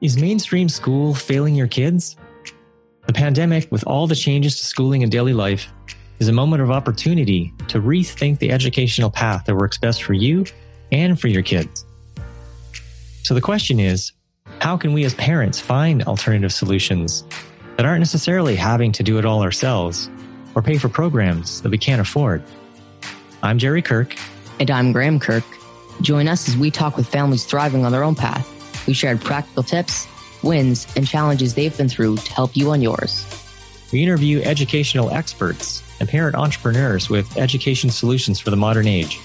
Is mainstream school failing your kids? The pandemic, with all the changes to schooling and daily life, is a moment of opportunity to rethink the educational path that works best for you and for your kids. So the question is how can we as parents find alternative solutions that aren't necessarily having to do it all ourselves or pay for programs that we can't afford? I'm Jerry Kirk. And I'm Graham Kirk. Join us as we talk with families thriving on their own path we shared practical tips, wins, and challenges they've been through to help you on yours. We interview educational experts and parent entrepreneurs with education solutions for the modern age.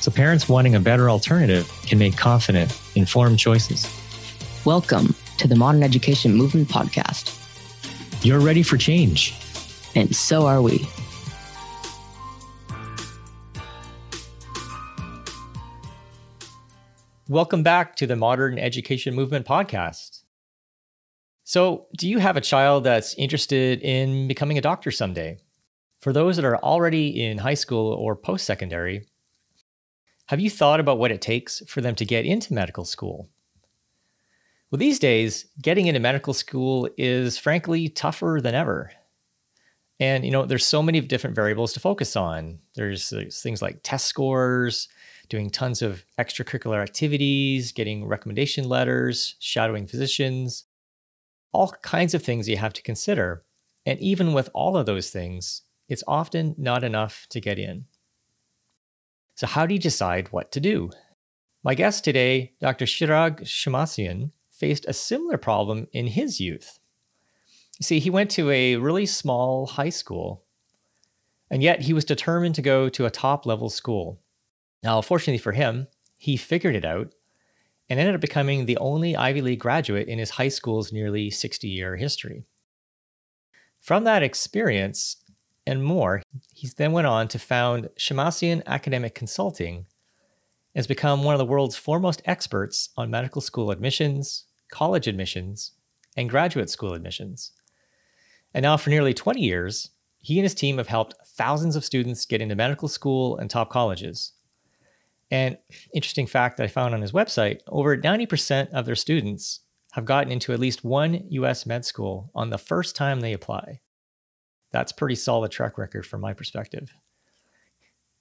So parents wanting a better alternative can make confident, informed choices. Welcome to the Modern Education Movement Podcast. You're ready for change. And so are we. Welcome back to the Modern Education Movement podcast. So, do you have a child that's interested in becoming a doctor someday? For those that are already in high school or post secondary, have you thought about what it takes for them to get into medical school? Well, these days, getting into medical school is frankly tougher than ever. And, you know, there's so many different variables to focus on. There's, there's things like test scores, doing tons of extracurricular activities, getting recommendation letters, shadowing physicians, all kinds of things you have to consider. And even with all of those things, it's often not enough to get in. So, how do you decide what to do? My guest today, Dr. Shirag Shemmassian, faced a similar problem in his youth. You see, he went to a really small high school, and yet he was determined to go to a top level school. Now, fortunately for him, he figured it out and ended up becoming the only Ivy League graduate in his high school's nearly 60 year history. From that experience and more, he then went on to found Shemmassian Academic Consulting and has become one of the world's foremost experts on medical school admissions, college admissions, and graduate school admissions. And now, for nearly 20 years, he and his team have helped thousands of students get into medical school and top colleges, and interesting fact that I found on his website over 90% of their students have gotten into at least one US med school on the first time they apply. That's pretty solid track record from my perspective.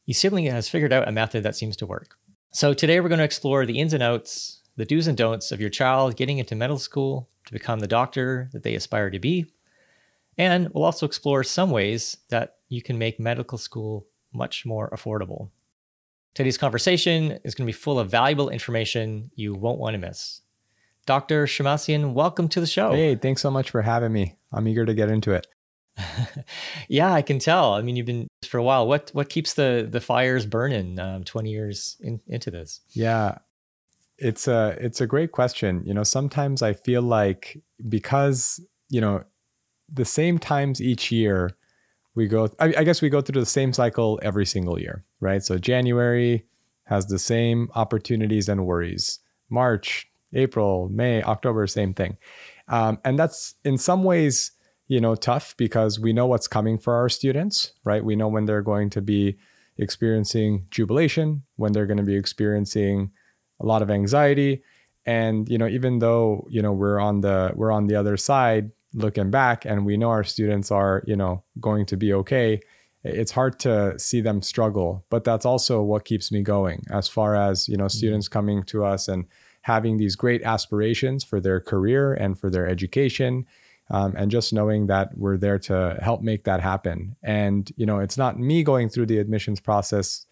Simply has figured out a method that seems to work. So today we're going to explore the ins and outs, the do's and don'ts of your child getting into medical school to become the doctor that they aspire to be. And we'll also explore some ways that you can make medical school much more affordable. Today's conversation is going to be full of valuable information you won't want to miss. Dr. Shemmassian, welcome to the show. Hey, thanks so much for having me. I'm eager to get into it. yeah, I can tell. I mean, you've been for a while. What what keeps the the fires burning um, 20 years in, into this? Yeah, it's a it's a great question. You know, sometimes I feel like because you know the same times each year we go I, I, guess we go through the same cycle every single year right? So january has the same opportunities and worries. March april may october same thing. Um, and that's in some ways you know tough because we know what's coming for our students right? We know when they're going to be experiencing jubilation when they're going to be experiencing a lot of anxiety. And you know even though you know we're on the we're on the other side looking back and we know our students are you know going to be okay it's hard to see them struggle but that's also what keeps me going as far as you know mm-hmm. students coming to us and having these great aspirations for their career and for their education um, and just knowing that we're there to help make that happen and you know it's not me going through the admissions process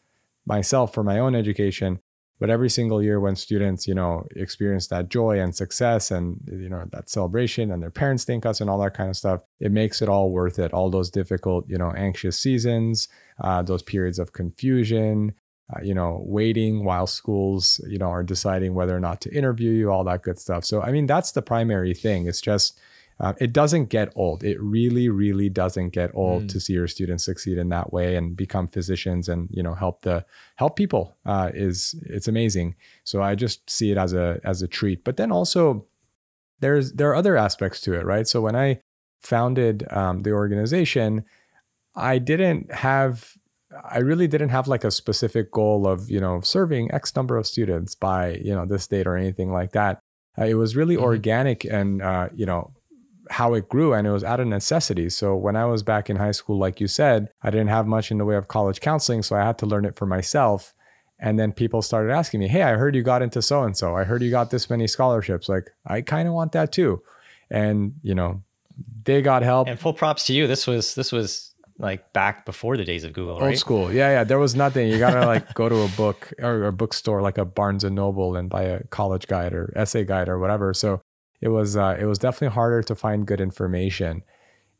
myself for my own education but every single year when students you know experience that joy and success and you know that celebration and their parents thank us and all that kind of stuff it makes it all worth it. All those difficult you know anxious seasons uh, those periods of confusion uh, you know waiting while schools you know are deciding whether or not to interview you all that good stuff. So i mean that's the primary thing. It's just uh, it doesn't get old. It really, really doesn't get old mm. to see your students succeed in that way and become physicians and you know help the help people. Uh, is it's amazing. So I just see it as a as a treat. But then also there's there are other aspects to it, right? So when I founded um, the organization, I didn't have I really didn't have like a specific goal of you know serving X number of students by you know this date or anything like that. Uh, it was really Mhm. organic and, uh, you know, how it grew and it was out of necessity. So when I was back in high school, like you said, I didn't have much in the way of college counseling. So I had to learn it for myself. And then people started asking me, Hey, I heard you got into so and so. I heard you got this many scholarships. Like, I kind of want that too. And, you know, they got help. And full props to you. This was this was like back before the days of Google, Old right? school. Yeah, yeah. There was nothing. You gotta like go to a book or a bookstore like a Barnes and Noble and buy a college guide or essay guide or whatever. So it was uh, it was definitely harder to find good information,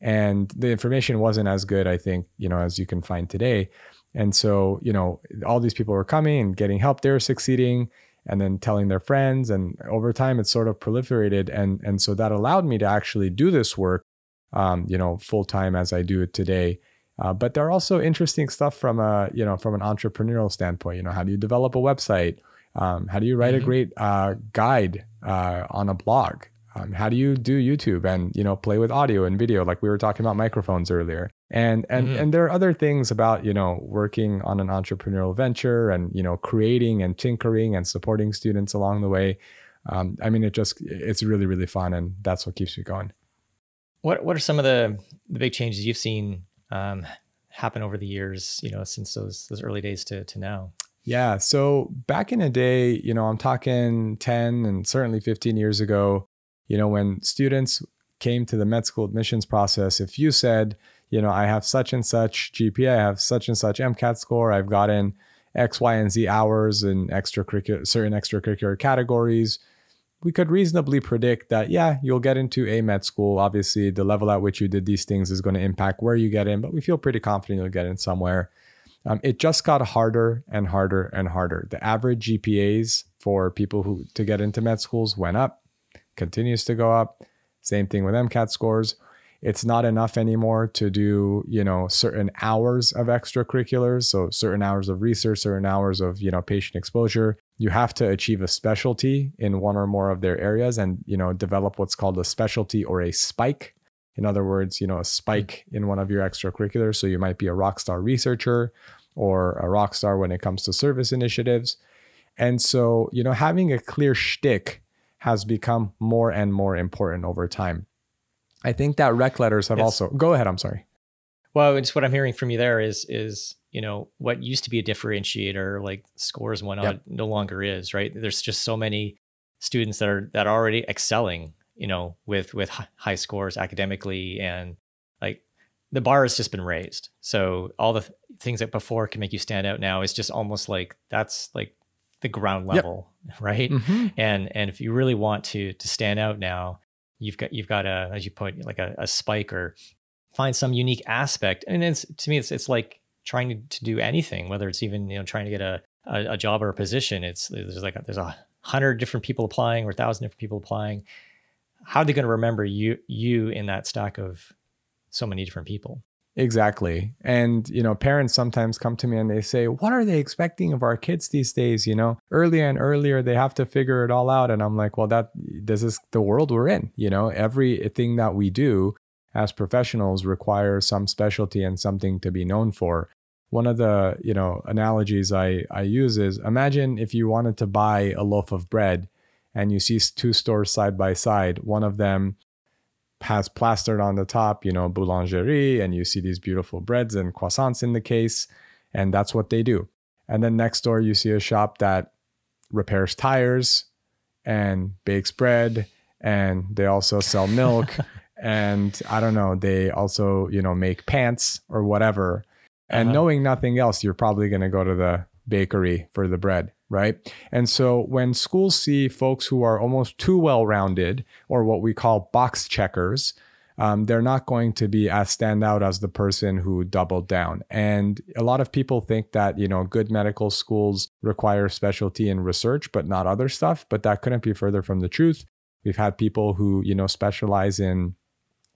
and the information wasn't as good, I think, you know, as you can find today. And so you know, all these people were coming and getting help. They were succeeding, and then telling their friends. And over time, it sort of proliferated, and and so that allowed me to actually do this work, um, you know, full time as I do it today. Uh, but there are also interesting stuff from a you know from an entrepreneurial standpoint. You know, how do you develop a website? Um, how do you write a Mhm. great uh, guide uh, on a blog? Um, how do you do YouTube and you know play with audio and video like we were talking about microphones earlier? And and Mhm. and there are other things about you know working on an entrepreneurial venture and you know creating and tinkering and supporting students along the way. Um, I mean, it just it's really really fun and that's what keeps me going. What what are some of the the big changes you've seen um, happen over the years? You know, since those those early days to to now. Yeah. So back in the day, you know, I'm talking 10 and certainly 15 years ago, you know, when students came to the med school admissions process, if you said, you know, I have such and such GPA, I have such and such MCAT score, I've gotten X, Y, and Z hours in extracurricular, certain extracurricular categories, we could reasonably predict that, yeah, you'll get into a med school. Obviously, the level at which you did these things is going to impact where you get in, but we feel pretty confident you'll get in somewhere. Um, it just got harder and harder and harder. The average GPAs for people who to get into med schools went up, continues to go up. Same thing with MCAT scores. It's not enough anymore to do, you know, certain hours of extracurriculars. So certain hours of research, certain hours of, you know, patient exposure. You have to achieve a specialty in one or more of their areas and, you know, develop what's called a specialty or a spike. In other words, you know, a spike in one of your extracurriculars. So you might be a rock star researcher or a rock star when it comes to service initiatives. And so, you know, having a clear shtick has become more and more important over time. I think that rec letters have Yes. also go ahead, I'm sorry. Well, it's what I'm hearing from you there is is you know what used to be a differentiator like scores and whatnot Yep. no longer is right. There's just so many students that are that are already excelling, you know, with with high scores academically and the bar has just been raised. So all the th- things that before can make you stand out now is just almost like that's like the ground Yep. level, right? Mhm. and and if you really want to to stand out now you've got you've got a as you put like a, a spike or find some unique aspect and it's to me it's it's like trying to, to do anything whether it's even you know trying to get a a, a job or a position it's there's like a, there's a hundred different people applying or a thousand different people applying how are they going to remember you you in that stack of so many different people Exactly. And, you know, parents sometimes come to me and they say, What are they expecting of our kids these days? You know, earlier and earlier, they have to figure it all out. And I'm like, Well, that this is the world we're in. You know, everything that we do as professionals requires some specialty and something to be known for. One of the, you know, analogies I, I use is imagine if you wanted to buy a loaf of bread and you see two stores side by side, one of them has plastered on the top, you know, boulangerie, and you see these beautiful breads and croissants in the case, and that's what they do. And then next door, you see a shop that repairs tires and bakes bread, and they also sell milk, and I don't know, they also, you know, make pants or whatever. And Uh-huh. knowing nothing else, you're probably going to go to the bakery for the bread, right? And so when schools see folks who are almost too well rounded, or what we call box checkers, um, they're not going to be as stand out as the person who doubled down. And a lot of people think that, you know, good medical schools require specialty in research, but not other stuff. But that couldn't be further from the truth. We've had people who, you know, specialize in,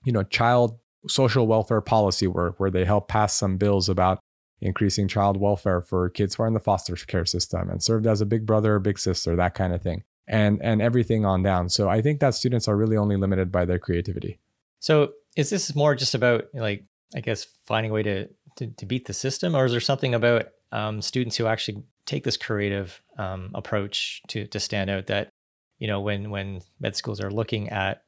you know, child social welfare policy work where they help pass some bills about increasing child welfare for kids who are in the foster care system and served as a big brother or big sister, that kind of thing. And and everything on down. So I think that students are really only limited by their creativity. So is this more just about like I guess finding a way to to, to beat the system, or is there something about um, students who actually take this creative um, approach to to stand out that you know, when when med schools are looking at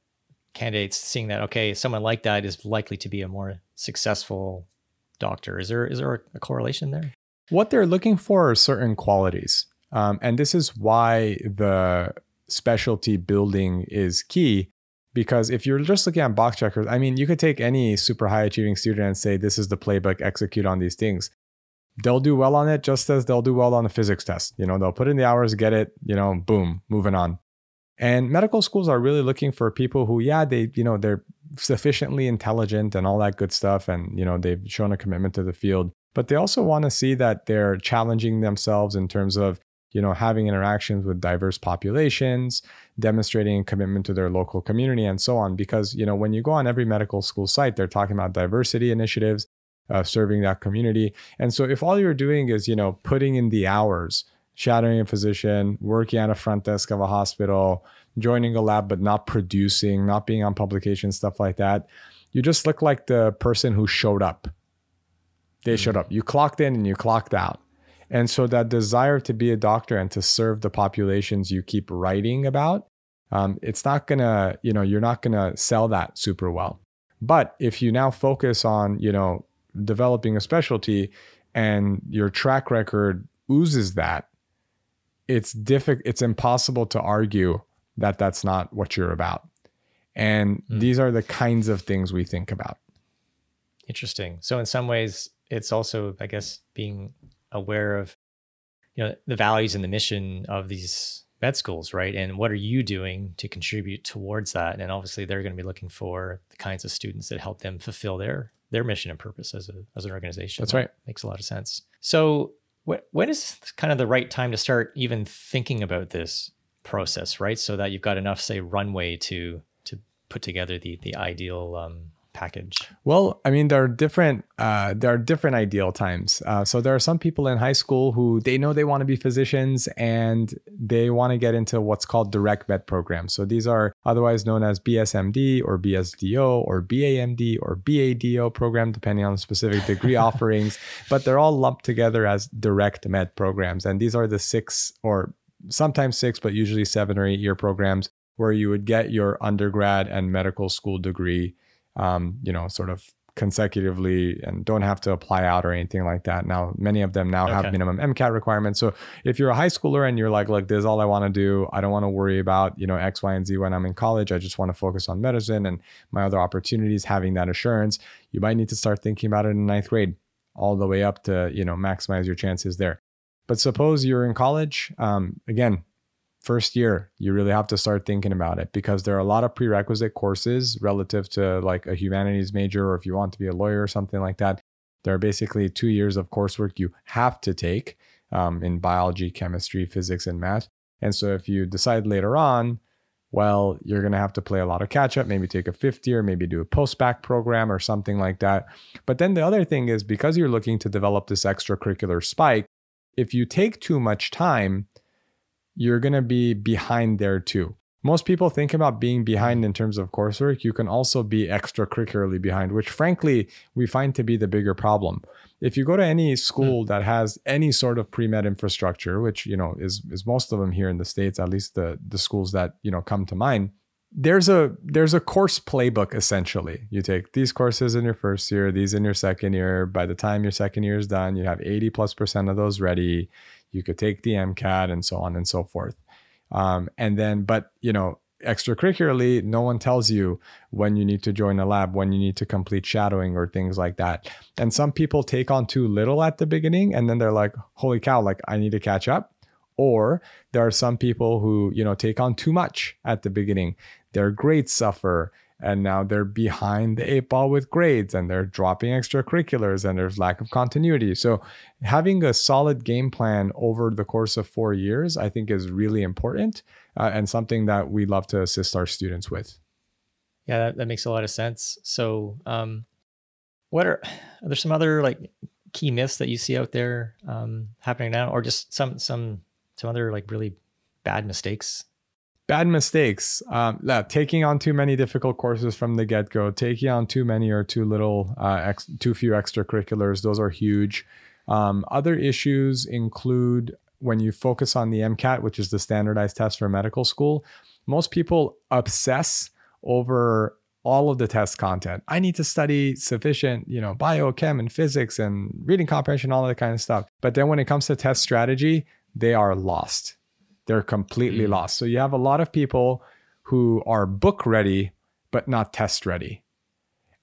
candidates, seeing that okay, someone like that is likely to be a more successful doctor. Is there is there a correlation there? What they're looking for are certain qualities, um, and this is why the specialty building is key. Because if you're just looking at box checkers, I mean, you could take any super high achieving student and say, this is the playbook, execute on these things. They'll do well on it just as they'll do well on the physics test. You know, they'll put in the hours, get it, you know, boom, moving on. And medical schools are really looking for people who, yeah, they, you know, they're sufficiently intelligent and all that good stuff. And, you know, they've shown a commitment to the field, but they also want to see that they're challenging themselves in terms of, you know, having interactions with diverse populations, demonstrating a commitment to their local community and so on. Because, you know, when you go on every medical school site, they're talking about diversity initiatives, uh, serving that community. And so if all you're doing is, you know, putting in the hours, shadowing a physician, working at a front desk of a hospital, joining a lab, but not producing, not being on publication, stuff like that. You just look like the person who showed up. They mm-hmm. showed up. You clocked in and you clocked out. And so that desire to be a doctor and to serve the populations you keep writing about, um, it's not gonna, you know, you're not gonna sell that super well. But if you now focus on, you know, developing a specialty and your track record oozes that, it's difficult it's impossible to argue that that's not what you're about. And mm. these are the kinds of things we think about. Interesting. So in some ways it's also i guess being aware of you know the values and the mission of these med schools right? And what are you doing to contribute towards that? And obviously they're going to be looking for the kinds of students that help them fulfill their their mission and purpose as a as an organization. That's right. makes a lot of sense. So when is kind of the right time to start even thinking about this process, right? So that you've got enough, say, runway to to put together the the ideal um, package? Well, I mean, there are different uh, there are different ideal times. Uh, so there are some people in high school who they know they want to be physicians and they want to get into what's called direct med programs. So these are otherwise known as BSMD or BSDO or BAMD or BADO program, depending on the specific degree offerings. But they're all lumped together as direct med programs, and these are the six or sometimes six, but usually seven or eight year programs where you would get your undergrad and medical school degree um, you know, sort of consecutively and don't have to apply out or anything like that. Now, many of them now okay. have minimum MCAT requirements. So if you're a high schooler and you're like, look, this is all I want to do. I don't want to worry about, you know, X, Y, and Z when I'm in college. I just want to focus on medicine and my other opportunities, having that assurance, you might need to start thinking about it in ninth grade all the way up to, you know, maximize your chances there. But suppose you're in college, um, again, first year, you really have to start thinking about it because there are a lot of prerequisite courses relative to like a humanities major, or if you want to be a lawyer or something like that. There are basically two years of coursework you have to take um, in biology, chemistry, physics, and math. And so if you decide later on, well, you're going to have to play a lot of catch up, maybe take a fifth year, maybe do a post bac program or something like that. But then the other thing is because you're looking to develop this extracurricular spike, if you take too much time, you're going to be behind there too. Most people think about being behind in terms of coursework. You can also be extracurricularly behind, which frankly, we find to be the bigger problem. If you go to any school mm. that has any sort of pre-med infrastructure, which, you know, is is most of them here in the States, at least the the schools that, you know, come to mind, there's a there's a course playbook essentially. You take these courses in your first year, these in your second year. By the time your second year is done, you have 80 plus percent of those ready you could take the MCAT and so on and so forth. Um, and then, but you know, extracurricularly, no one tells you when you need to join a lab, when you need to complete shadowing or things like that. And some people take on too little at the beginning and then they're like, holy cow, like I need to catch up. Or there are some people who, you know, take on too much at the beginning. Their grades suffer and now they're behind the eight ball with grades and they're dropping extracurriculars and there's lack of continuity. So having a solid game plan over the course of four years, I think is really important uh, and something that we love to assist our students with. Yeah, that, that makes a lot of sense. So, um, what are, are there some other like key myths that you see out there um, happening now, or just some some some other like really bad mistakes bad mistakes um, taking on too many difficult courses from the get-go taking on too many or too little uh, ex- too few extracurriculars those are huge um, other issues include when you focus on the MCAT, which is the standardized test for medical school, most people obsess over all of the test content. I need to study sufficient, you know, biochem and physics and reading comprehension, all that kind of stuff. But then when it comes to test strategy, they are lost. They're completely mm. lost. So you have a lot of people who are book ready, but not test ready.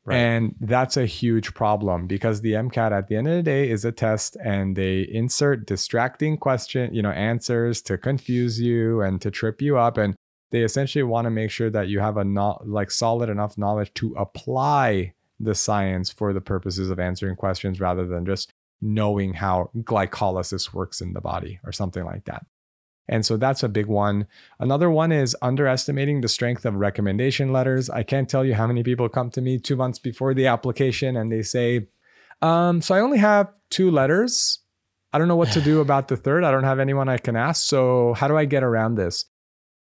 Right. And that's a huge problem because the MCAT at the end of the day is a test and they insert distracting question, you know, answers to confuse you and to trip you up. And they essentially want to make sure that you have a not like solid enough knowledge to apply the science for the purposes of answering questions rather than just knowing how glycolysis works in the body or something like that. And so that's a big one. Another one is underestimating the strength of recommendation letters. I can't tell you how many people come to me two months before the application and they say, um, So I only have two letters. I don't know what to do about the third. I don't have anyone I can ask. So how do I get around this?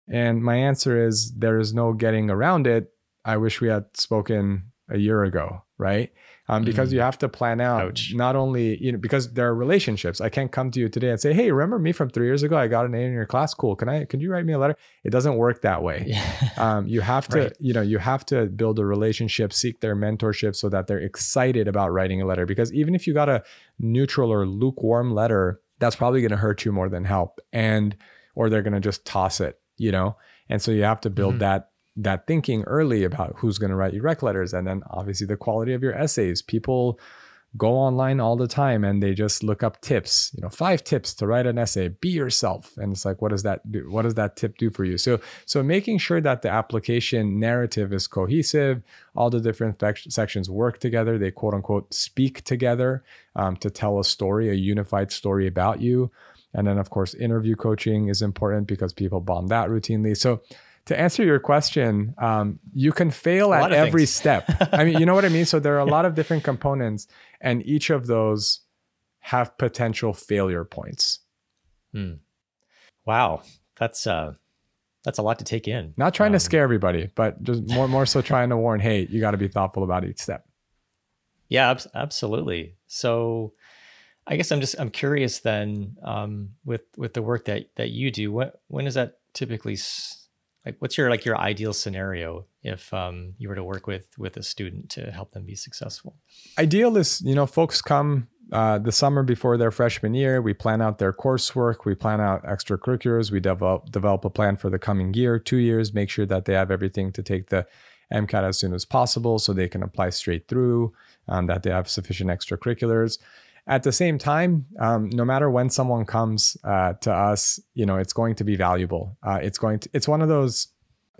And my answer is there is no getting around it. I wish we had spoken a year ago, right? Um, because mm. you have to plan out Ouch. not only you know because there are relationships. I can't come to you today and say, "Hey, remember me from three years ago? I got an A in your class. Cool. Can I? Can you write me a letter?" It doesn't work that way. Yeah. Um, you have to right. you know you have to build a relationship, seek their mentorship so that they're excited about writing a letter. Because even if you got a neutral or lukewarm letter, that's probably going to hurt you more than help, and or they're going to just toss it you know? And so you have to build mm-hmm. that that thinking early about who's going to write you rec letters and then obviously the quality of your essays. People go online all the time and they just look up tips, you know, five tips to write an essay, be yourself. And it's like, what does that do? What does that tip do for you? So, so making sure that the application narrative is cohesive, all the different sections work together, they quote unquote speak together um, to tell a story, a unified story about you. And then, of course, interview coaching is important because people bomb that routinely. So, to answer your question, um, you can fail at every things. step. I mean, you know what I mean? So, there are a lot of different components, and each of those have potential failure points. Hmm. Wow. That's, uh, that's a lot to take in. Not trying um, to scare everybody, but just more more so trying to warn, hey, you got to be thoughtful about each step. Yeah, ab- absolutely. So I guess I'm just I'm curious then um, with with the work that that you do. When when is that typically like? What's your like your ideal scenario if um, you were to work with with a student to help them be successful? Ideal is you know folks come uh, the summer before their freshman year. We plan out their coursework. We plan out extracurriculars. We develop develop a plan for the coming year, two years. Make sure that they have everything to take the MCAT as soon as possible, so they can apply straight through. Um, that they have sufficient extracurriculars at the same time, um, no matter when someone comes uh, to us, you know, it's going to be valuable. Uh, it's going to, it's one of those,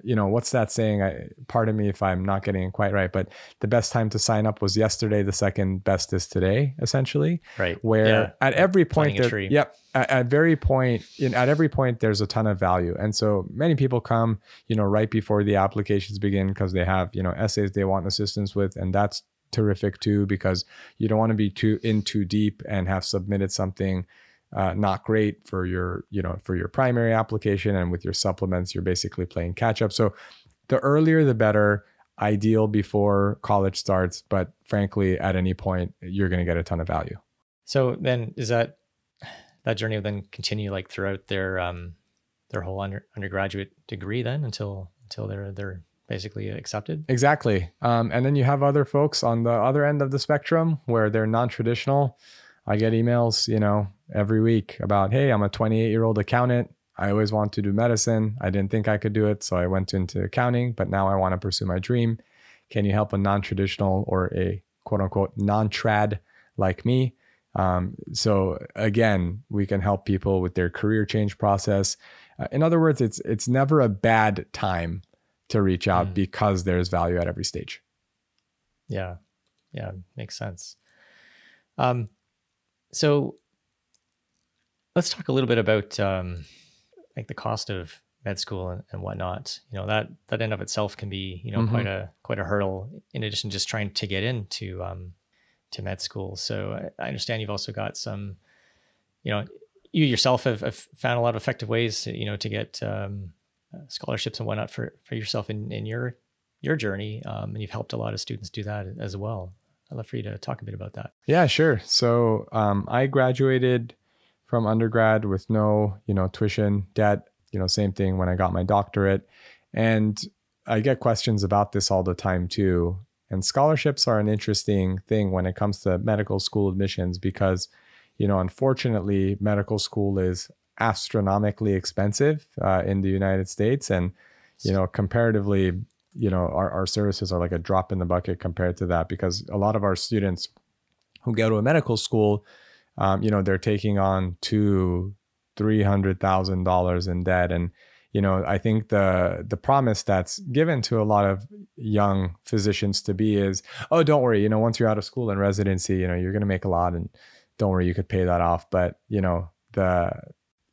you know, what's that saying? I, pardon me if I'm not getting it quite right, but the best time to sign up was yesterday. The second best is today, essentially. Right. Where yeah. at every point, there, yep, at, at very point, in, at every point, there's a ton of value. And so many people come, you know, right before the applications begin because they have, you know, essays they want assistance with, and that's terrific too because you don't want to be too in too deep and have submitted something uh, not great for your you know for your primary application and with your supplements you're basically playing catch up. So the earlier the better ideal before college starts but frankly at any point you're going to get a ton of value. So then is that that journey will then continue like throughout their um their whole under, undergraduate degree then until until they're they're basically accepted. Exactly. Um, and then you have other folks on the other end of the spectrum where they're non-traditional. I get emails, you know, every week about, hey, I'm a 28 year old accountant. I always want to do medicine. I didn't think I could do it, so I went into accounting, but now I want to pursue my dream. Can you help a non-traditional or a quote unquote non-trad like me? Um, so again, we can help people with their career change process. Uh, in other words, it's it's never a bad time to reach out mm. because there's value at every stage. Yeah. Yeah. Makes sense. Um, so let's talk a little bit about um, like the cost of med school and, and, whatnot. You know, that that in of itself can be, you know, mm-hmm. quite a quite a hurdle in addition to just trying to get into um, to med school. So I, I understand you've also got some, you know, you yourself have, have, found a lot of effective ways, to, you know, to get um, uh, scholarships and whatnot for for yourself in in your your journey, um, and you've helped a lot of students do that as well. I'd love for you to talk a bit about that. Yeah, sure. So um, I graduated from undergrad with no, you know, tuition debt. You know, same thing when I got my doctorate. And I get questions about this all the time too. And scholarships are an interesting thing when it comes to medical school admissions because, you know, unfortunately, medical school is astronomically expensive uh, in the United States. And, you know, comparatively, you know, our, our services are like a drop in the bucket compared to that because a lot of our students who go to a medical school, um, you know, they're taking on two, three hundred thousand dollars in debt. And you know i think the the promise that's given to a lot of young physicians to be is oh don't worry you know once you're out of school and residency you know you're going to make a lot and don't worry you could pay that off but you know the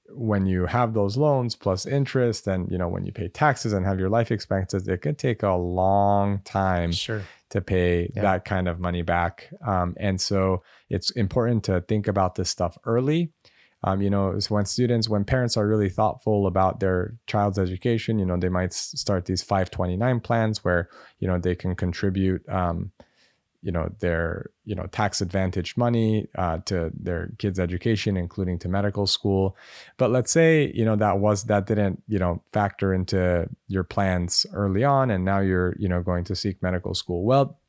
when you have those loans plus interest and you know when you pay taxes and have your life expenses it could take a long time Sure. to pay Yeah. that kind of money back. Um, and so it's important to think about this stuff early. Um, you know, when students, when parents are really thoughtful about their child's education, you know, they might start these 529 plans where, you know, they can contribute, um, you know, their, you know, tax advantage money uh, to their kids' education, including to medical school. But let's say, you know, that was, that didn't, you know, factor into your plans early on. And now you're, you know, going to seek medical school. Well,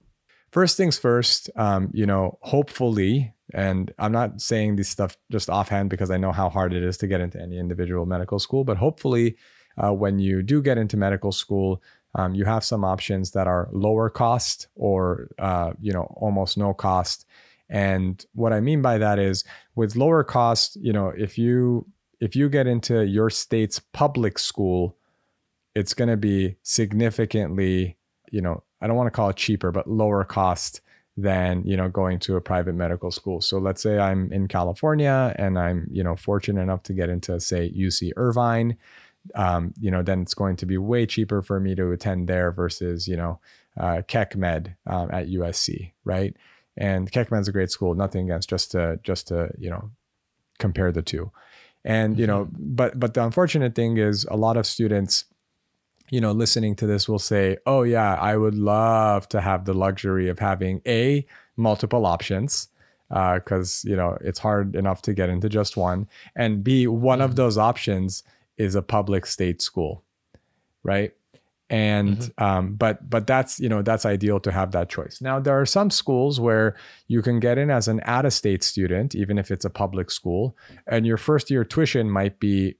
first things first, um, you know, hopefully, and I'm not saying this stuff just offhand because I know how hard it is to get into any individual medical school, but hopefully, uh, when you do get into medical school, um, you have some options that are lower cost or, uh, you know, almost no cost. And what I mean by that is with lower cost, you know, if you if you get into your state's public school, it's going to be significantly, you know, I don't want to call it cheaper, but lower cost than, you know, going to a private medical school. So let's say I'm in California and I'm, you know, fortunate enough to get into, say, UC Irvine. Um, you know, then it's going to be way cheaper for me to attend there versus, you know, uh, Keck Med um, at USC, right? And Keck Med's a great school. Nothing against, just to just to you know compare the two. And you know, but but the unfortunate thing is a lot of students you know, listening to this will say, oh, yeah, I would love to have the luxury of having A, multiple options, because, you know, it's hard enough to get into just one. And B, one of those options is a public state school, right? And um, but but that's you know that's ideal to have that choice. Now there are some schools where you can get in as an out-of-state student, even if it's a public school, and your first year tuition might be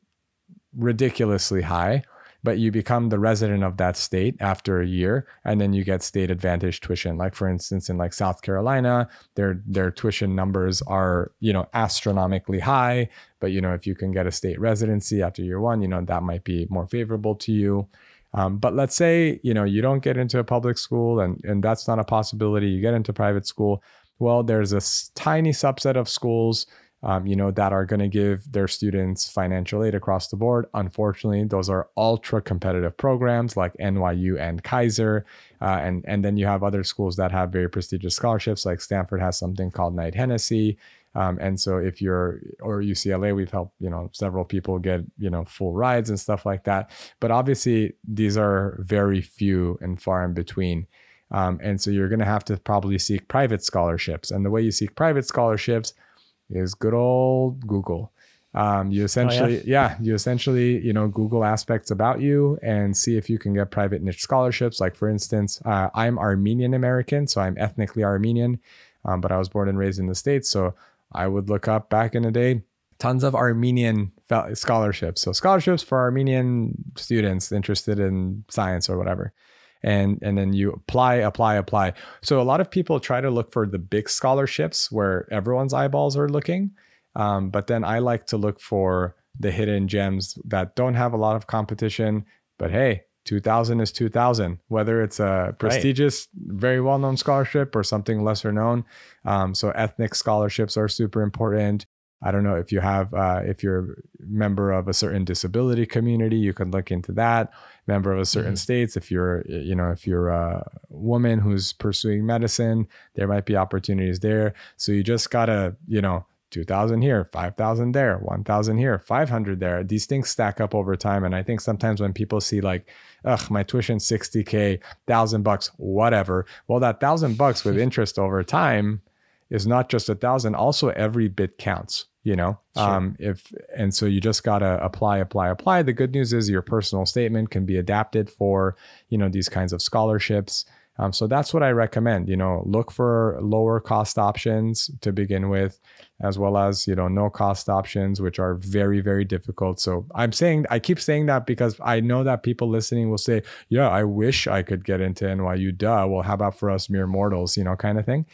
ridiculously high, but you become the resident of that state after a year and then you get state advantage tuition. Like for instance in like south carolina their their tuition numbers are you know astronomically high but you know if you can get a state residency after year one you know that might be more favorable to you. Um, but let's say you know you don't get into a public school and and that's not a possibility. You get into private school. Well there's a tiny subset of schools um, you know, that are going to give their students financial aid across the board. Unfortunately, those are ultra competitive programs like NYU and Kaiser, uh, and and then you have other schools that have very prestigious scholarships. Like Stanford has something called Knight Hennessy, um, and so if you're or UCLA, we've helped you know several people get you know full rides and stuff like that. But obviously, these are very few and far in between. Um, and so you're going to have to probably seek private scholarships. And the way you seek private scholarships is good old Google. Um, you essentially, yeah? you essentially, you know, Google aspects about you and see if you can get private niche scholarships. Like for instance, uh, I'm Armenian American, so I'm ethnically Armenian, um, but I was born and raised in the states. So I would look up back in the day tons of Armenian scholarships. So scholarships for Armenian students interested in science or whatever and and then you apply apply apply. So a lot of people try to look for the big scholarships where everyone's eyeballs are looking. Um, but then i like to look for the hidden gems that don't have a lot of competition but hey 2000 is 2000 whether it's a prestigious very well-known scholarship or something lesser known. Um, so ethnic scholarships are super important I don't know if you have, uh, if you're a member of a certain disability community, you can look into that. Member of a certain Mhm. states, if you're, you know, if you're a woman who's pursuing medicine, there might be opportunities there. So you just gotta, you know, 2000 here, 5000 there, 1000 here, 500 there. These things stack up over time. And I think sometimes when people see like, ugh, my tuition 60K, thousand bucks, whatever. Well, that thousand bucks with interest over time is not just a thousand, also every bit counts, you know? Sure. Um, if, and so you just got to apply, apply, apply. The good news is your personal statement can be adapted for, you know, these kinds of scholarships. Um, so that's what I recommend. You know, look for lower cost options to begin with, as well as you know no cost options, which are very very difficult. So I'm saying I keep saying that because I know that people listening will say, "Yeah, I wish I could get into NYU." Duh. Well, how about for us mere mortals? You know, kind of thing.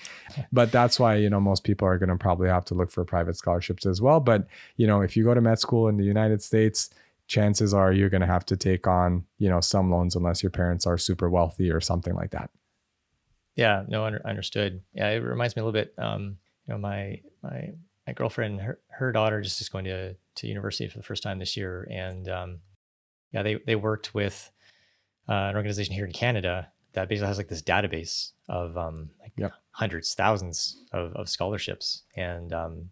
But that's why you know most people are going to probably have to look for private scholarships as well. But you know, if you go to med school in the United States chances are you're going to have to take on you know some loans unless your parents are super wealthy or something like that yeah no under, understood yeah it reminds me a little bit um you know my my my girlfriend her, her daughter just is going to to university for the first time this year and um yeah they they worked with uh, an organization here in canada that basically has like this database of um like Yep. hundreds thousands of, of scholarships and um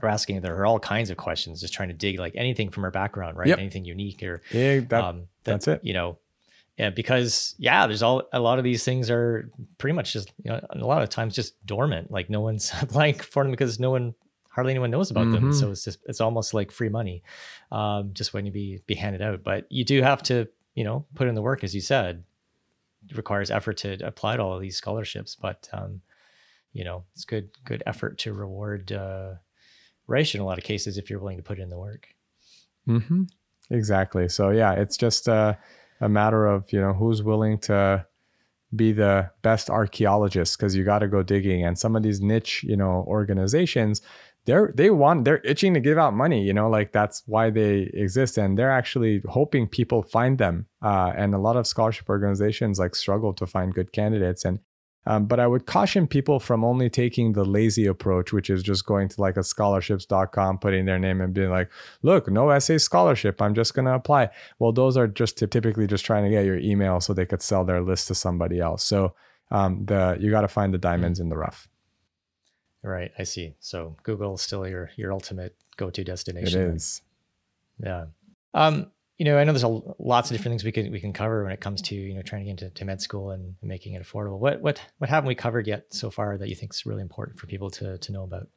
they're asking there are all kinds of questions just trying to dig like anything from her background right Yep. anything unique or yeah, that, um, that, that's it. You know, yeah, because yeah, there's all a lot of these things are pretty much just you know a lot of times just dormant. Like no one's applying for them because no one hardly anyone knows about them. Mhm. So it's just it's almost like free money, um, just waiting to be be handed out. But you do have to you know put in the work, as you said. It requires effort to apply to all of these scholarships, but um, you know it's good good effort to reward uh, Reish in a lot of cases if you're willing to put in the work. hmm Exactly. So yeah, it's just a, a matter of you know who's willing to be the best archaeologist because you got to go digging. And some of these niche you know organizations, they're they want they're itching to give out money. You know, like that's why they exist, and they're actually hoping people find them. Uh, and a lot of scholarship organizations like struggle to find good candidates and. Um, but I would caution people from only taking the lazy approach, which is just going to like a scholarships.com, putting their name and being like, look, no essay scholarship. I'm just going to apply. Well, those are just ty- typically just trying to get your email so they could sell their list to somebody else. So um, the you got to find the diamonds in the rough. Right, I see. So Google is still your your ultimate go-to destination. then. is. Yeah. Um, you know, I know there's a, lots of different things we can we can cover when it comes to you know trying to get into to med school and making it affordable. What what what haven't we covered yet so far that you think is really important for people to to know about?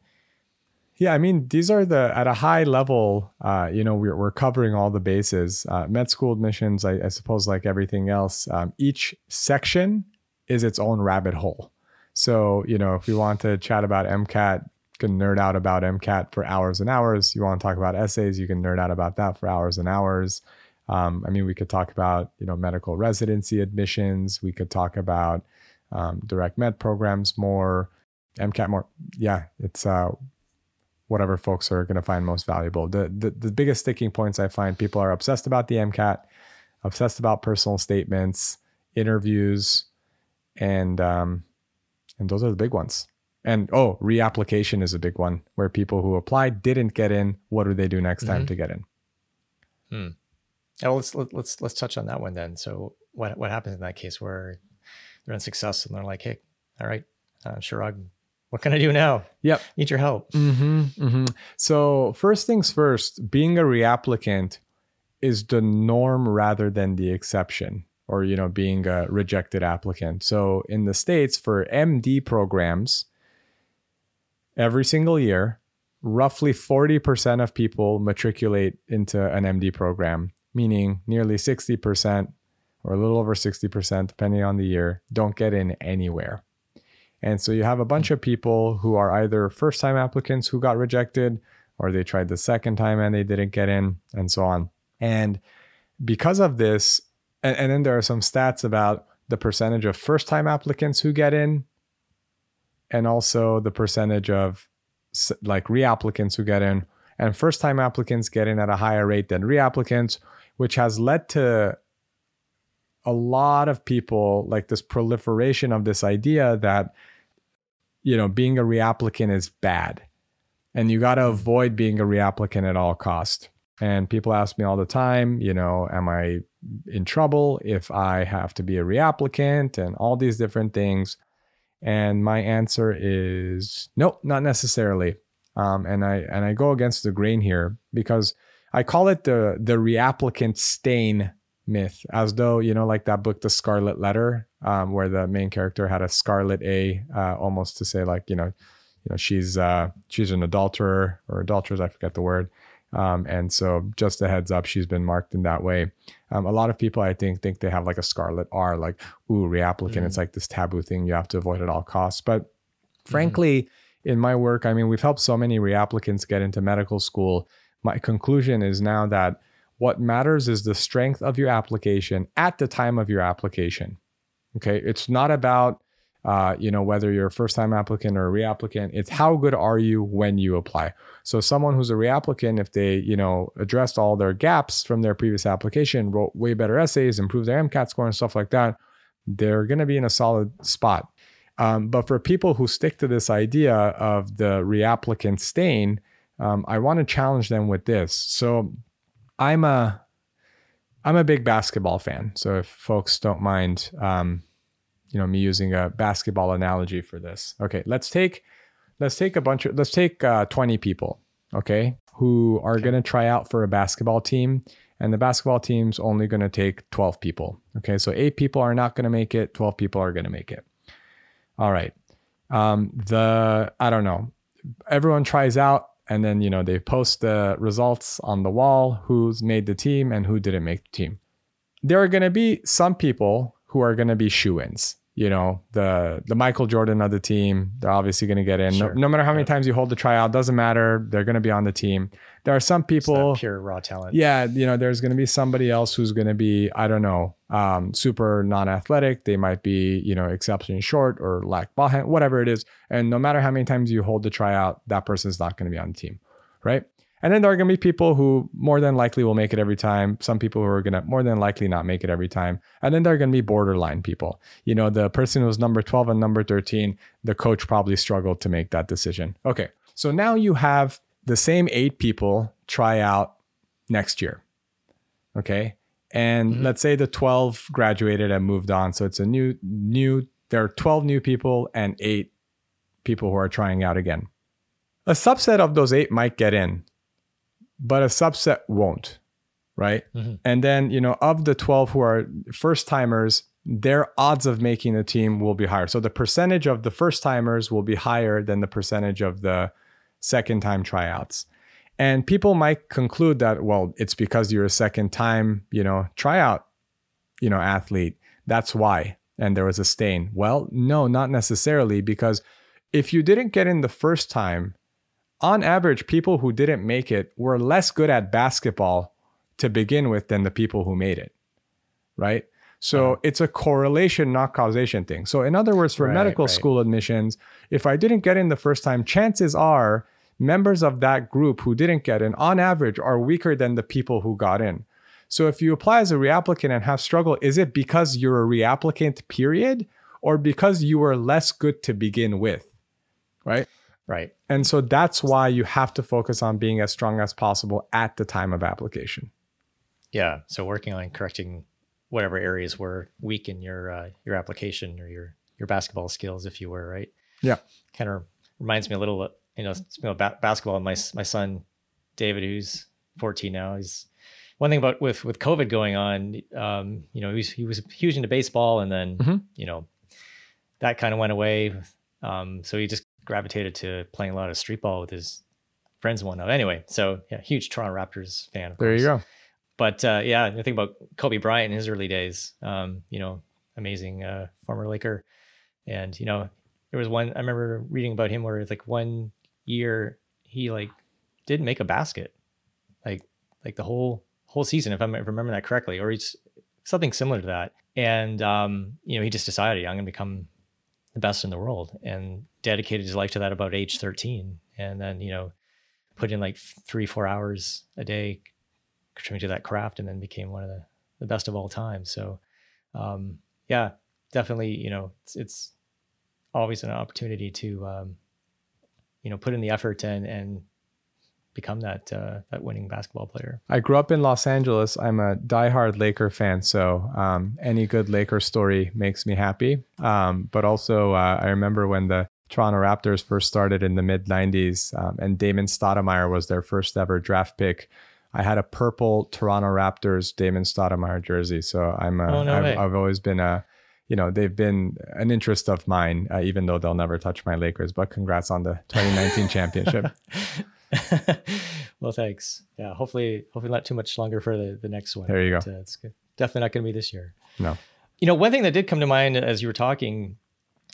Yeah, I mean, these are the at a high level. Uh, you know, we're we're covering all the bases. Uh, med school admissions, I, I suppose, like everything else, um, each section is its own rabbit hole. So, you know, if we want to chat about MCAT, can nerd out about MCAT for hours and hours. You want to talk about essays, you can nerd out about that for hours and hours. Um, I mean, we could talk about you know medical residency admissions. We could talk about um, direct med programs more, MCAT more. Yeah, it's uh, whatever folks are going to find most valuable. The, the the biggest sticking points I find people are obsessed about the MCAT, obsessed about personal statements, interviews, and um, and those are the big ones. And oh, reapplication is a big one where people who applied didn't get in. What do they do next time Mhm. to get in? Oh, let's let, let's let's touch on that one then. So what what happens in that case where they're unsuccessful and they're like, hey, all right, uh, Shirag, what can I do now? Yep. Need your help. Mm-hmm, mm-hmm. So first things first, being a reapplicant is the norm rather than the exception, or you know, being a rejected applicant. So in the states for MD programs, every single year, roughly forty percent of people matriculate into an MD program, meaning nearly sixty percent, or a little over sixty percent, depending on the year, don't get in anywhere. And so you have a bunch of people who are either first time applicants who got rejected, or they tried the second time and they didn't get in, and so on. And because of this, and, and then there are some stats about the percentage of first time applicants who get in, and also the percentage of like reapplicants who get in. And first time applicants get in at a higher rate than reapplicants, which has led to a lot of people like this proliferation of this idea that you know being a reapplicant is bad. And you got to mm-hmm. avoid being a reapplicant at all cost. And people ask me all the time you know am i in trouble if i have to be a reapplicant and all these different things and my answer is nope not necessarily um, and i and i go against the grain here because i call it the the reapplicant stain myth as though you know like that book the scarlet letter um, where the main character had a scarlet a uh, almost to say like you know you know, she's uh, she's an adulterer or adulteress, I forget the word. Um, and so, just a heads up, she's been marked in that way. Um, a lot of people, I think, think they have like a scarlet R, like ooh, reapplicant. mm It's like this taboo thing you have to avoid at all costs. But mm-hmm. frankly, mm-hmm. in my work, I mean, we've helped so many reapplicants get into medical school. My conclusion is now that what matters is the strength of your application at the time of your application. Okay, it's not about uh, you know, whether you're a first time applicant or a reapplicant, it's how good are you when you apply. So someone who's a reapplicant, if they, you know, addressed all their gaps from their previous application, wrote way better essays, improved their MCAT score and stuff like that, they're going to be in a solid spot. Um, but for people who stick to this idea of the reapplicant stain, um, I want to challenge them with this. So I'm a I'm a big basketball fan. So if folks don't mind, um, you know me using a basketball analogy for this. Okay, let's take let's take a bunch of let's take uh, 20 people, okay, who are okay. going to try out for a basketball team and the basketball team's only going to take 12 people. Okay, so 8 people are not going to make it, 12 people are going to make it. All right. Um the I don't know. Everyone tries out and then you know they post the results on the wall who's made the team and who didn't make the team there are going to be some people who are going to be shoe-ins you know the the Michael Jordan of the team. They're obviously going to get in. Sure. No, no, matter how many times you hold the tryout, doesn't matter. They're going to be on the team. There are some people pure raw talent. Yeah, you know, there's going to be somebody else who's going to be I don't know, um, super non-athletic. They might be you know exceptionally short or lack ball hand, whatever it is. And no matter how many times you hold the tryout, that person's not going to be on the team, right? And then there are going to be people who more than likely will make it every time. Some people who are going to more than likely not make it every time. And then there are going to be borderline people. You know, the person who's number 12 and number 13, the coach probably struggled to make that decision. Okay. So now you have the same eight people try out next year. Okay. And mm-hmm. let's say the 12 graduated and moved on. So it's a new, new, there are 12 new people and eight people who are trying out again. A subset of those eight might get in but a subset won't, right? Mm-hmm. And then, you know, of the 12 who are first timers, their odds of making the team will be higher. So the percentage of the first timers will be higher than the percentage of the second time tryouts. And people might conclude that, well, it's because you're a second time, you know, tryout, you know, athlete. That's why. And there was a stain. Well, no, not necessarily, because if you didn't get in the first time, on average, people who didn't make it were less good at basketball to begin with than the people who made it. Right. So uh-huh. it's a correlation, not causation thing. So, in other words, for right, medical right. school admissions, if I didn't get in the first time, chances are members of that group who didn't get in, on average, are weaker than the people who got in. So, if you apply as a reapplicant and have struggle, is it because you're a reapplicant, period, or because you were less good to begin with? Right. Right. And so that's why you have to focus on being as strong as possible at the time of application. Yeah. So working on correcting whatever areas were weak in your uh, your application or your your basketball skills, if you were right. Yeah. Kind of reminds me a little, you know, speaking of ba- basketball. My my son David, who's 14 now, he's one thing about with with COVID going on. Um, you know, he was he was huge into baseball, and then mm-hmm. you know that kind of went away. Um, so he just gravitated to playing a lot of street ball with his friends and whatnot. Anyway, so yeah, huge Toronto Raptors fan. there course. you go. But uh, yeah, the thing about Kobe Bryant in his early days, um, you know, amazing uh, former Laker, and you know, there was one I remember reading about him where it's like one year he like didn't make a basket, like like the whole whole season, if I'm if I remember that correctly, or he's something similar to that. And um, you know, he just decided I'm going to become the best in the world and dedicated his life to that about age 13 and then you know put in like three four hours a day contributing to that craft and then became one of the, the best of all time. So um, yeah definitely you know it's, it's always an opportunity to um, you know put in the effort and and become that uh, that winning basketball player. I grew up in Los Angeles. I'm a diehard Laker fan, so um, any good Laker story makes me happy. Um, but also, uh, I remember when the Toronto Raptors first started in the mid 90s, um, and Damon Stoudamire was their first ever draft pick. I had a purple Toronto Raptors Damon Stoudamire jersey, so I'm a, oh, no I've, I've always been a you know they've been an interest of mine, uh, even though they'll never touch my Lakers. But congrats on the 2019 championship. well, thanks. Yeah, hopefully, hopefully not too much longer for the, the next one. There you go. uh, it's good. definitely not going to be this year. No. You know, one thing that did come to mind as you were talking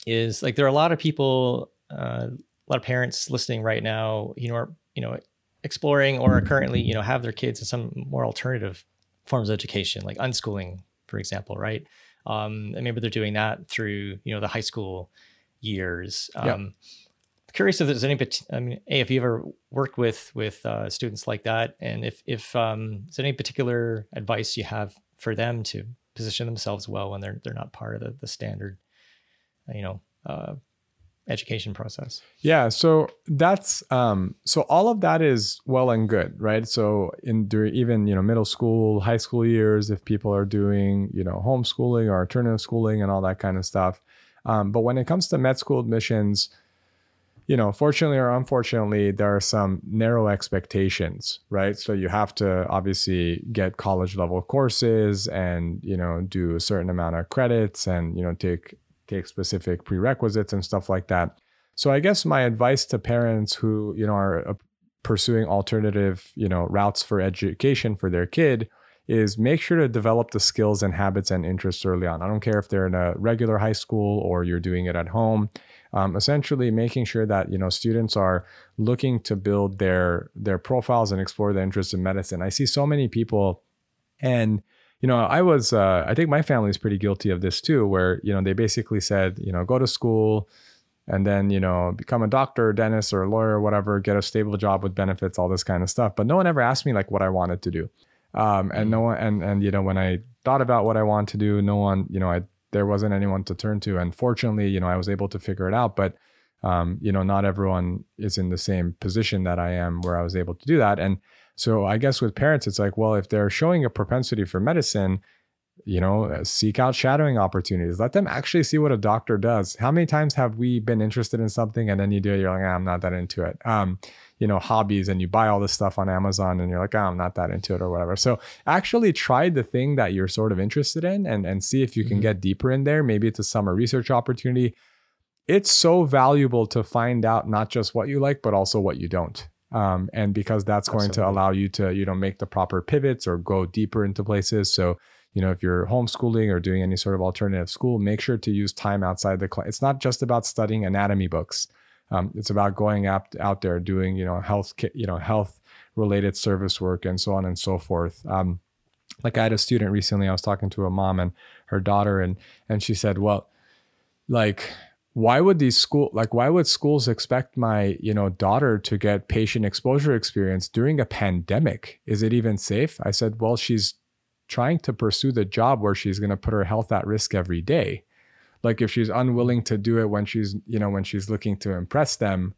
is like there are a lot of people, uh, a lot of parents listening right now. You know, are you know exploring or are currently you know have their kids in some more alternative forms of education, like unschooling, for example, right? Um, and maybe they're doing that through you know the high school years. Um, yeah. Curious if there's any, I mean, a if you ever worked with with uh, students like that, and if if um, is any particular advice you have for them to position themselves well when they're they're not part of the the standard, you know, uh, education process? Yeah so that's um so all of that is well and good right? So in during even you know middle school high school years if people are doing you know homeschooling or alternative schooling and all that kind of stuff um, but when it comes to med school admissions you know fortunately or unfortunately there are some narrow expectations right so you have to obviously get college level courses and you know do a certain amount of credits and you know take take specific prerequisites and stuff like that. So I guess my advice to parents who, you know, are uh, pursuing alternative, you know, routes for education for their kid is make sure to develop the skills and habits and interests early on. I don't care if they're in a regular high school or you're doing it at home. Um, essentially, making sure that you know students are looking to build their their profiles and explore their interest in medicine. I see so many people, and you know, I was, uh, I think my family is pretty guilty of this too, where, you know, they basically said, you know, go to school and then, you know, become a doctor, dentist, or a lawyer, or whatever, get a stable job with benefits, all this kind of stuff. But no one ever asked me like what I wanted to do. Um, and no mm. one, and, and, you know, when I thought about what I wanted to do, no one, you know, I, there wasn't anyone to turn to. And fortunately, you know, I was able to figure it out. But, um, you know, not everyone is in the same position that I am where I was able to do that. And, so I guess with parents, it's like, well, if they're showing a propensity for medicine, you know, uh, seek out shadowing opportunities. Let them actually see what a doctor does. How many times have we been interested in something and then you do it, you're like, ah, I'm not that into it. Um, you know, hobbies and you buy all this stuff on Amazon and you're like, oh, I'm not that into it or whatever. So actually try the thing that you're sort of interested in and, and see if you can mm-hmm. get deeper in there. Maybe it's a summer research opportunity. It's so valuable to find out not just what you like, but also what you don't um, and because that's going Absolutely. to allow you to you know make the proper pivots or go deeper into places so you know if you're homeschooling or doing any sort of alternative school make sure to use time outside the class. It's not just about studying anatomy books. Um, it's about going out, out there doing you know health you know health related service work and so on and so forth. Um, like i had a student recently i was talking to a mom and her daughter and and she said well like why would these school like why would schools expect my you know daughter to get patient exposure experience during a pandemic? Is it even safe? I said well she's trying to pursue the job where she's going to put her health at risk every day. Like if she's unwilling to do it when she's you know when she's looking to impress them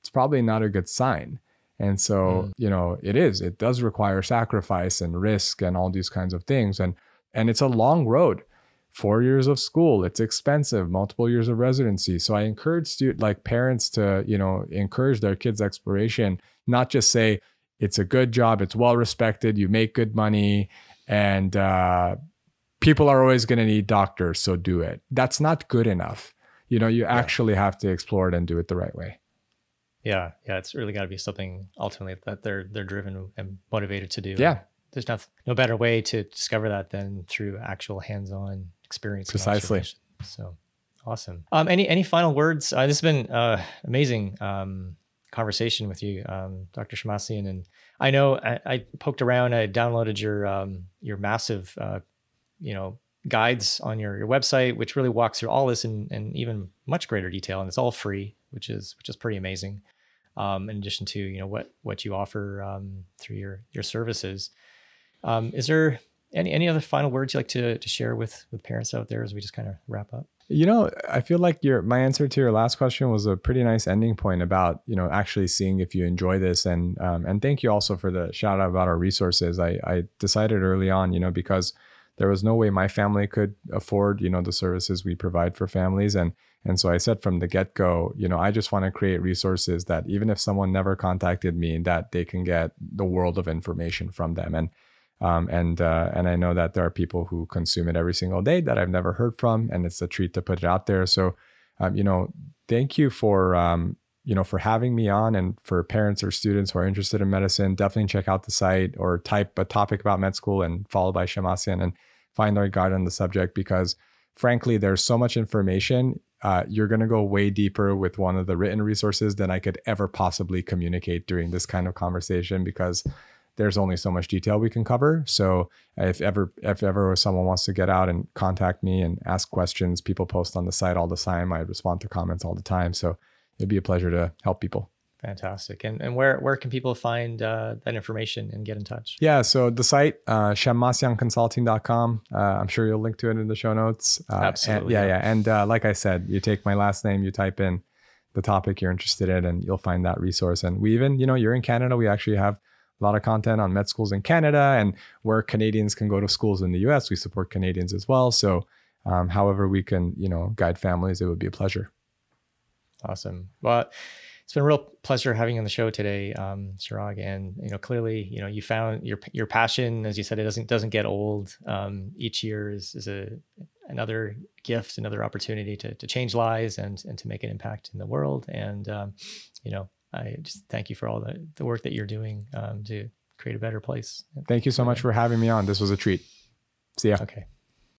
it's probably not a good sign. And so mm. you know it is. It does require sacrifice and risk and all these kinds of things. And and it's a long road. Four years of school it's expensive. Multiple years of residency. So i encourage student like parents to you know encourage their kids exploration. Not just say it's a good job. It's well respected you make good money and uh, people are always going to need doctors so do it that's not good enough you know you yeah. actually have to explore it and do it the right way yeah yeah it's really got to be something ultimately that they're they're driven and motivated to do yeah there's no, no better way to discover that than through actual hands-on experience. Precisely. So awesome. Um, any any final words? Uh, this has been uh, amazing um, conversation with you, um, Dr. Shemmassian, and I know I, I, poked around. I downloaded your um, your massive, uh, you know, guides on your your website, which really walks through all this in, in even much greater detail, and it's all free, which is which is pretty amazing. Um, in addition to you know what what you offer um, through your your services. Um, is there any any other final words you'd like to to share with with parents out there as we just kind of wrap up? You know, I feel like your my answer to your last question was a pretty nice ending point about you know actually seeing if you enjoy this. And um, and thank you also for the shout out about our resources. I I decided early on, you know, because there was no way my family could afford you know the services we provide for families. And and so I said from the get go, you know, I just want to create resources that even if someone never contacted me, that they can get the world of information from them. And Um, and uh, and I know that there are people who consume it every single day that I've never heard from, and it's a treat to put it out there. So, um, you know, thank you for um, you know for having me on, and for parents or students who are interested in medicine, definitely check out the site or type a topic about med school and followed by Shemmassian and find our guide on the subject because frankly, there's so much information. Uh, you're going to go way deeper with one of the written resources than I could ever possibly communicate during this kind of conversation because there's only so much detail we can cover. So if ever if ever someone wants to get out and contact me and ask questions, people post on the site all the time. I respond to comments all the time. So it'd be a pleasure to help people. Fantastic. And and where where can people find uh, that information and get in touch? Yeah, so the site, uh, shemmassianconsulting.com. Uh, I'm sure you'll link to it in the show notes. Uh, Absolutely. And, yeah, yeah. And uh, like I said, you take my last name, you type in the topic you're interested in, and you'll find that resource. And we even, you know, you're in Canada, we actually have a lot of content on med schools in Canada and where Canadians can go to schools in the US. We support Canadians as well. So, um, however we can, you know, guide families, it would be a pleasure. Awesome. Well, it's been a real pleasure having you on the show today, um. And you know, clearly, you know, you found your your passion, as you said, it doesn't doesn't get old. Um, each year is is a another gift, another opportunity to to change lives and and to make an impact in the world. And um, you know, I just thank you for all the the work that you're doing um, to create a better place. Thank you so much for having me on. This was a treat. See ya. Okay.